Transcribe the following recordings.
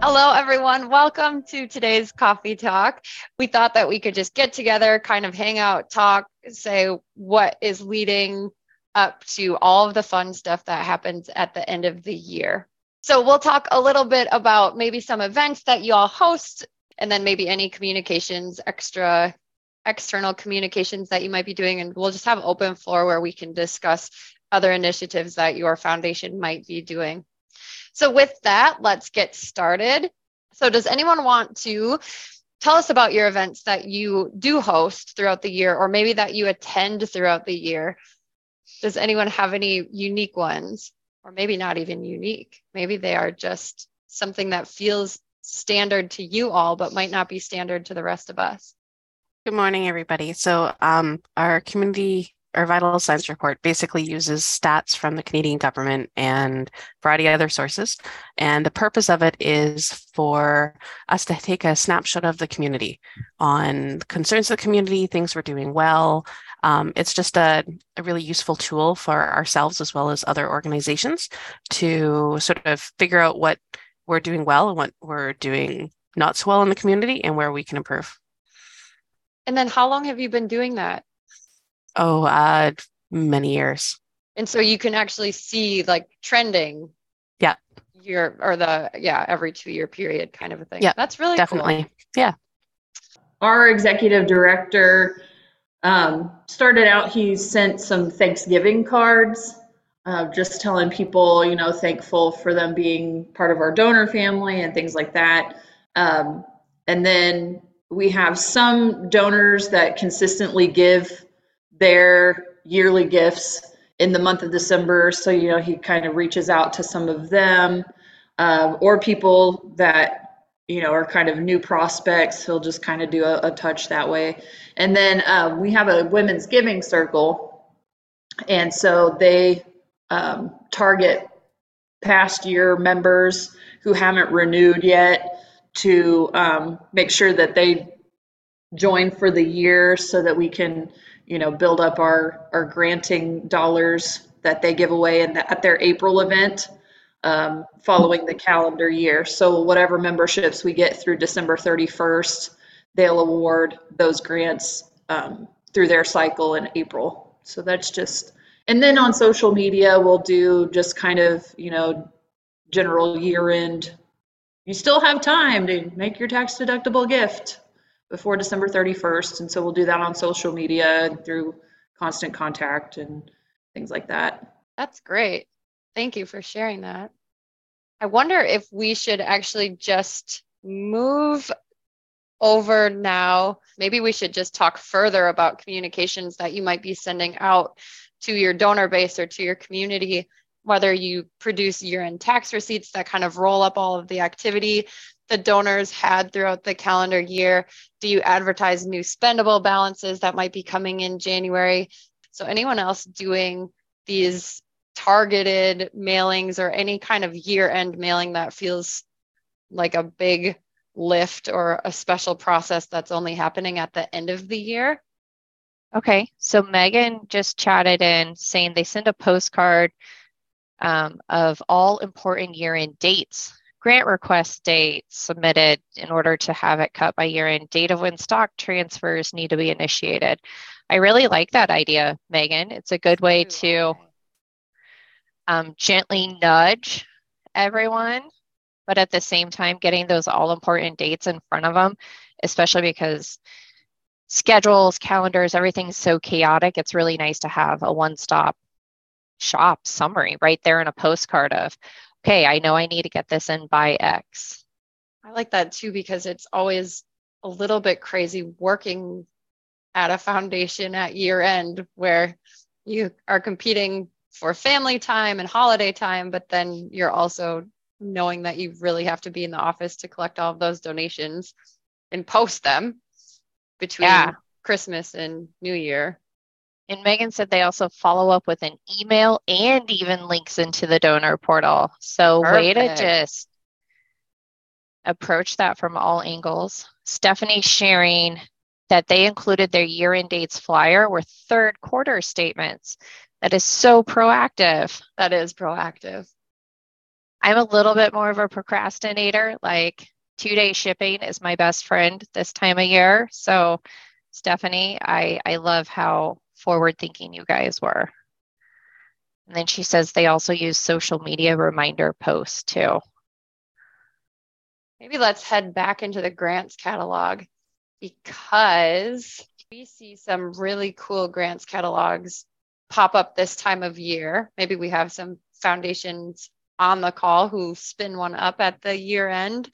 Hello, everyone. Welcome to today's coffee talk. We thought that we could just get together, kind of hang out, talk, say what is leading up to all of the fun stuff that happens at the end of the year. So, we'll talk a little bit about maybe some events that you all host, and then maybe any communications, extra external communications that you might be doing. And we'll just have open floor where we can discuss other initiatives that your foundation might be doing. So, with that, let's get started. So, does anyone want to tell us about your events that you do host throughout the year, or maybe that you attend throughout the year? Does anyone have any unique ones, or maybe not even unique? Maybe they are just something that feels standard to you all, but might not be standard to the rest of us. Good morning, everybody. So, um, our community our vital signs report basically uses stats from the Canadian government and a variety of other sources. And the purpose of it is for us to take a snapshot of the community on concerns of the community, things we're doing well. Um, it's just a, a really useful tool for ourselves as well as other organizations to sort of figure out what we're doing well and what we're doing not so well in the community and where we can improve. And then how long have you been doing that? Oh, uh, many years. And so you can actually see like trending. Yeah. Year or the yeah every two year period kind of a thing. Yeah, that's really definitely. Cool. Yeah. Our executive director um, started out. He sent some Thanksgiving cards, uh, just telling people, you know, thankful for them being part of our donor family and things like that. Um, and then we have some donors that consistently give their yearly gifts in the month of December. So, you know, he kind of reaches out to some of them uh, or people that, you know, are kind of new prospects. He'll just kind of do a, a touch that way. And then uh, we have a women's giving circle. And so they um, target past year members who haven't renewed yet to um, make sure that they join for the year so that we can you know, build up our, our granting dollars that they give away in the, at their April event um, following the calendar year. So whatever memberships we get through December 31st, they'll award those grants um, through their cycle in April. So that's just, and then on social media, we'll do just kind of, you know, general year end. You still have time to make your tax deductible gift before December 31st. And so we'll do that on social media through constant contact and things like that. That's great. Thank you for sharing that. I wonder if we should actually just move over now. Maybe we should just talk further about communications that you might be sending out to your donor base or to your community, whether you produce year end tax receipts that kind of roll up all of the activity the donors had throughout the calendar year? Do you advertise new spendable balances that might be coming in January? So, anyone else doing these targeted mailings or any kind of year end mailing that feels like a big lift or a special process that's only happening at the end of the year? Okay, so Megan just chatted in saying they send a postcard um, of all important year end dates grant request date submitted in order to have it cut by year end, date of when stock transfers need to be initiated. I really like that idea, Megan. It's a good way to um, gently nudge everyone, but at the same time, getting those all important dates in front of them, especially because schedules, calendars, everything's so chaotic. It's really nice to have a one stop shop summary right there in a postcard of okay, I know I need to get this in by X. I like that too because it's always a little bit crazy working at a foundation at year end where you are competing for family time and holiday time, but then you're also knowing that you really have to be in the office to collect all of those donations and post them between yeah. Christmas and New Year. And Megan said they also follow up with an email and even links into the donor portal. So, Perfect. way to just approach that from all angles. Stephanie sharing that they included their year end dates flyer with third quarter statements. That is so proactive. That is proactive. I'm a little bit more of a procrastinator. Like two day shipping is my best friend this time of year. So, Stephanie, I, I love how forward thinking you guys were. And then she says they also use social media reminder posts too. Maybe let's head back into the grants catalog because we see some really cool grants catalogs pop up this time of year. Maybe we have some foundations on the call who spin one up at the year end.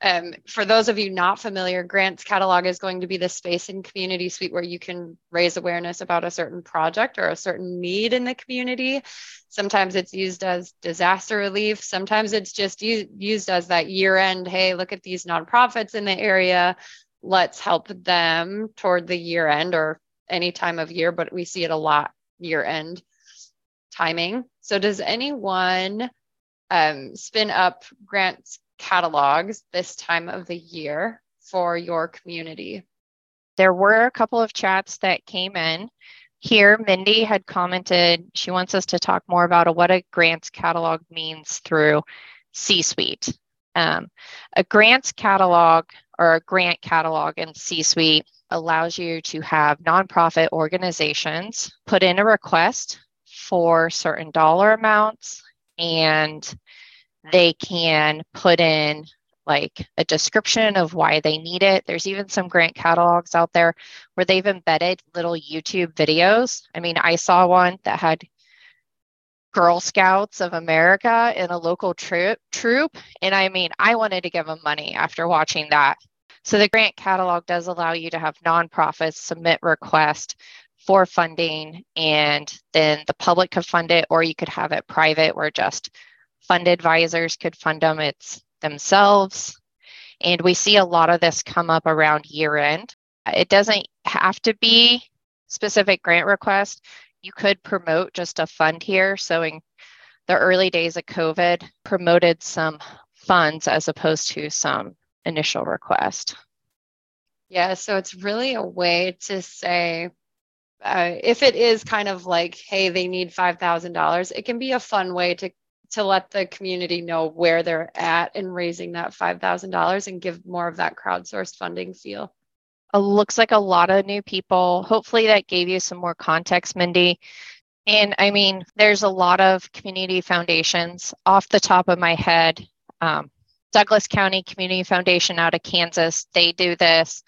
Um, for those of you not familiar, Grants Catalog is going to be the space and community suite where you can raise awareness about a certain project or a certain need in the community. Sometimes it's used as disaster relief. Sometimes it's just u- used as that year end hey, look at these nonprofits in the area. Let's help them toward the year end or any time of year, but we see it a lot year end timing. So, does anyone um, spin up grants catalogs this time of the year for your community? There were a couple of chats that came in. Here, Mindy had commented she wants us to talk more about what a grants catalog means through C Suite. Um, a grants catalog or a grant catalog in C Suite allows you to have nonprofit organizations put in a request for certain dollar amounts and they can put in like a description of why they need it. There's even some grant catalogs out there where they've embedded little YouTube videos. I mean, I saw one that had Girl Scouts of America in a local troop, troop and I mean, I wanted to give them money after watching that. So the grant catalog does allow you to have nonprofits submit requests for funding and then the public could fund it or you could have it private where just fund advisors could fund them it's themselves. And we see a lot of this come up around year end. It doesn't have to be specific grant request. You could promote just a fund here. So in the early days of COVID, promoted some funds as opposed to some initial request. Yeah, so it's really a way to say, uh, if it is kind of like, hey, they need $5,000, it can be a fun way to to let the community know where they're at in raising that $5,000 and give more of that crowdsourced funding feel. It looks like a lot of new people. Hopefully, that gave you some more context, Mindy. And I mean, there's a lot of community foundations off the top of my head. Um, Douglas County Community Foundation out of Kansas, they do this.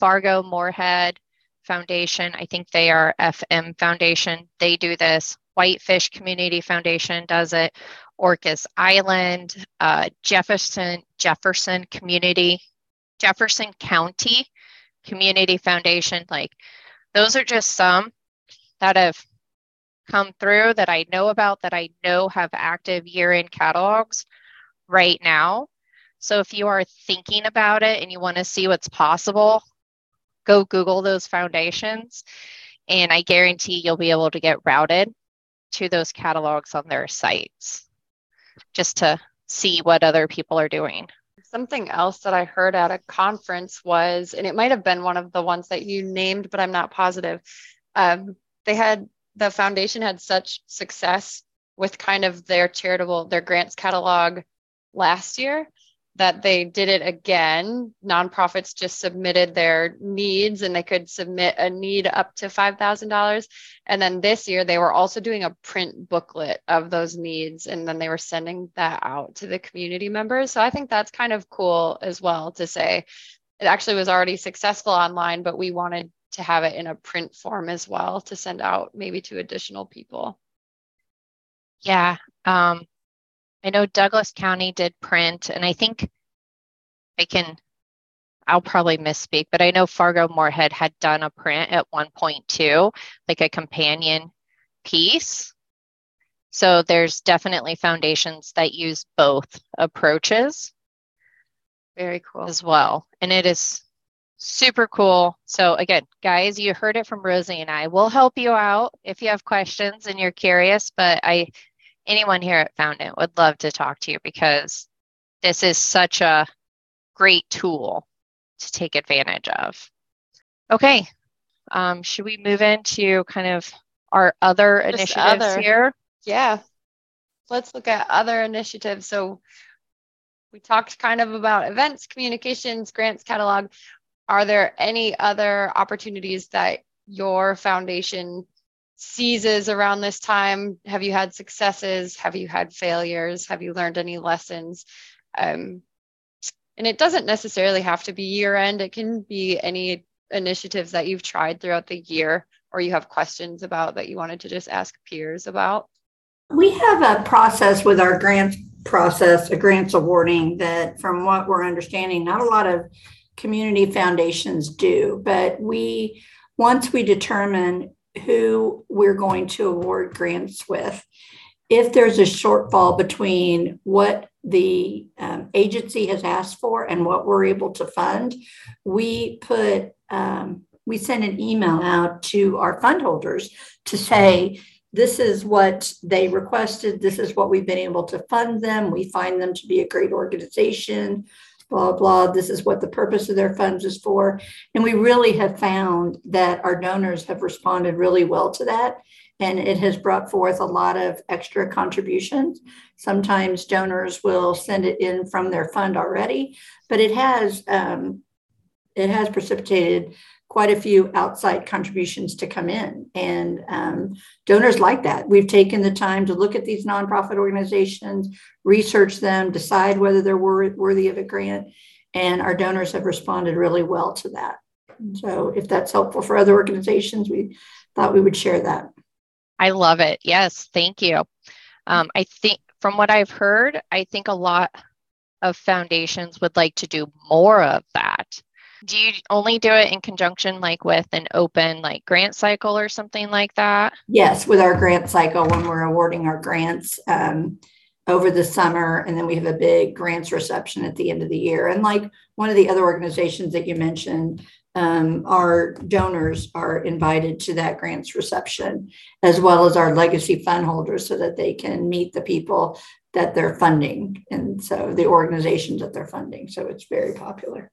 Fargo Moorhead Foundation, I think they are FM Foundation, they do this. Whitefish Community Foundation does it. Orcas Island, uh, Jefferson Jefferson Community, Jefferson County Community Foundation. Like those are just some that have come through that I know about that I know have active year-end catalogs right now. So if you are thinking about it and you want to see what's possible, go Google those foundations and I guarantee you'll be able to get routed to those catalogs on their sites just to see what other people are doing. Something else that I heard at a conference was, and it might have been one of the ones that you named, but I'm not positive. Um, they had the foundation had such success with kind of their charitable, their grants catalog last year that they did it again. Nonprofits just submitted their needs and they could submit a need up to $5,000. And then this year they were also doing a print booklet of those needs and then they were sending that out to the community members. So I think that's kind of cool as well to say it actually was already successful online, but we wanted to have it in a print form as well to send out maybe to additional people. Yeah. Um, I know Douglas County did print, and I think I can, I'll probably misspeak, but I know Fargo Moorhead had done a print at 1.2, like a companion piece. So there's definitely foundations that use both approaches. Very cool. As well. And it is super cool. So again, guys, you heard it from Rosie and I. We'll help you out if you have questions and you're curious, but I anyone here at Foundant would love to talk to you because this is such a great tool to take advantage of. Okay, um, should we move into kind of our other Just initiatives other. here? Yeah. let's look at other initiatives. So we talked kind of about events, communications, grants catalog. Are there any other opportunities that your foundation seizes around this time? Have you had successes? Have you had failures? Have you learned any lessons? Um, and it doesn't necessarily have to be year end, it can be any initiatives that you've tried throughout the year or you have questions about that you wanted to just ask peers about. We have a process with our grants process, a grants awarding that, from what we're understanding, not a lot of community foundations do. But we, once we determine who we're going to award grants with, if there's a shortfall between what the um, agency has asked for and what we're able to fund, we put um, we send an email out to our fund holders to say this is what they requested. This is what we've been able to fund them. We find them to be a great organization, blah, blah. This is what the purpose of their funds is for. And we really have found that our donors have responded really well to that. And it has brought forth a lot of extra contributions. Sometimes donors will send it in from their fund already, but it has um, it has precipitated quite a few outside contributions to come in. And um, donors like that. We've taken the time to look at these nonprofit organizations, research them, decide whether they're worthy of a grant. And our donors have responded really well to that. So if that's helpful for other organizations, we thought we would share that. I love it. Yes, thank you. Um, I think from what I've heard, I think a lot of foundations would like to do more of that do you only do it in conjunction like with an open like grant cycle or something like that? Yes with our grant cycle when we're awarding our grants um, over the summer and then we have a big grants reception at the end of the year. And like one of the other organizations that you mentioned um, our donors are invited to that grants reception as well as our legacy fund holders so that they can meet the people that they're funding and so the organizations that they're funding. So it's very popular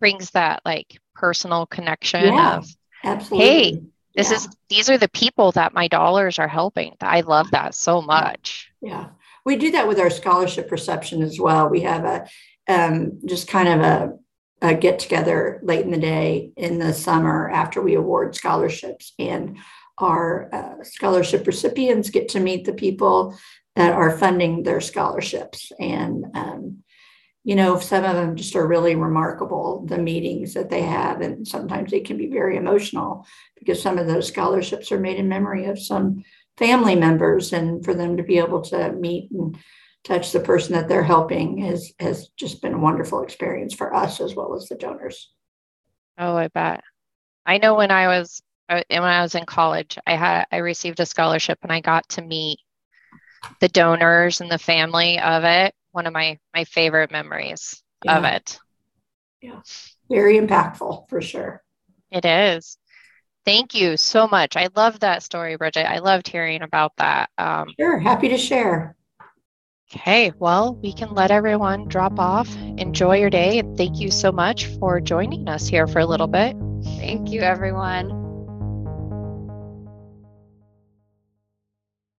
brings that like personal connection yeah, of absolutely. hey this yeah. is these are the people that my dollars are helping. I love that so much. Yeah. We do that with our scholarship reception as well. We have a um, just kind of a, a get together late in the day in the summer after we award scholarships. And our uh, scholarship recipients get to meet the people that are funding their scholarships. And um, you know, some of them just are really remarkable, the meetings that they have. And sometimes they can be very emotional because some of those scholarships are made in memory of some family members. And for them to be able to meet and touch the person that they're helping has, has just been a wonderful experience for us as well as the donors. Oh, I bet. I know when I was uh, when I was in college, I had I received a scholarship and I got to meet the donors and the family of it one of my my favorite memories yeah. of it. Yeah. Very impactful for sure. It is. Thank you so much. I love that story, Bridget. I loved hearing about that. Um, sure, happy to share. Okay, well, we can let everyone drop off. Enjoy your day. Thank you so much for joining us here for a little bit. Thank you, everyone.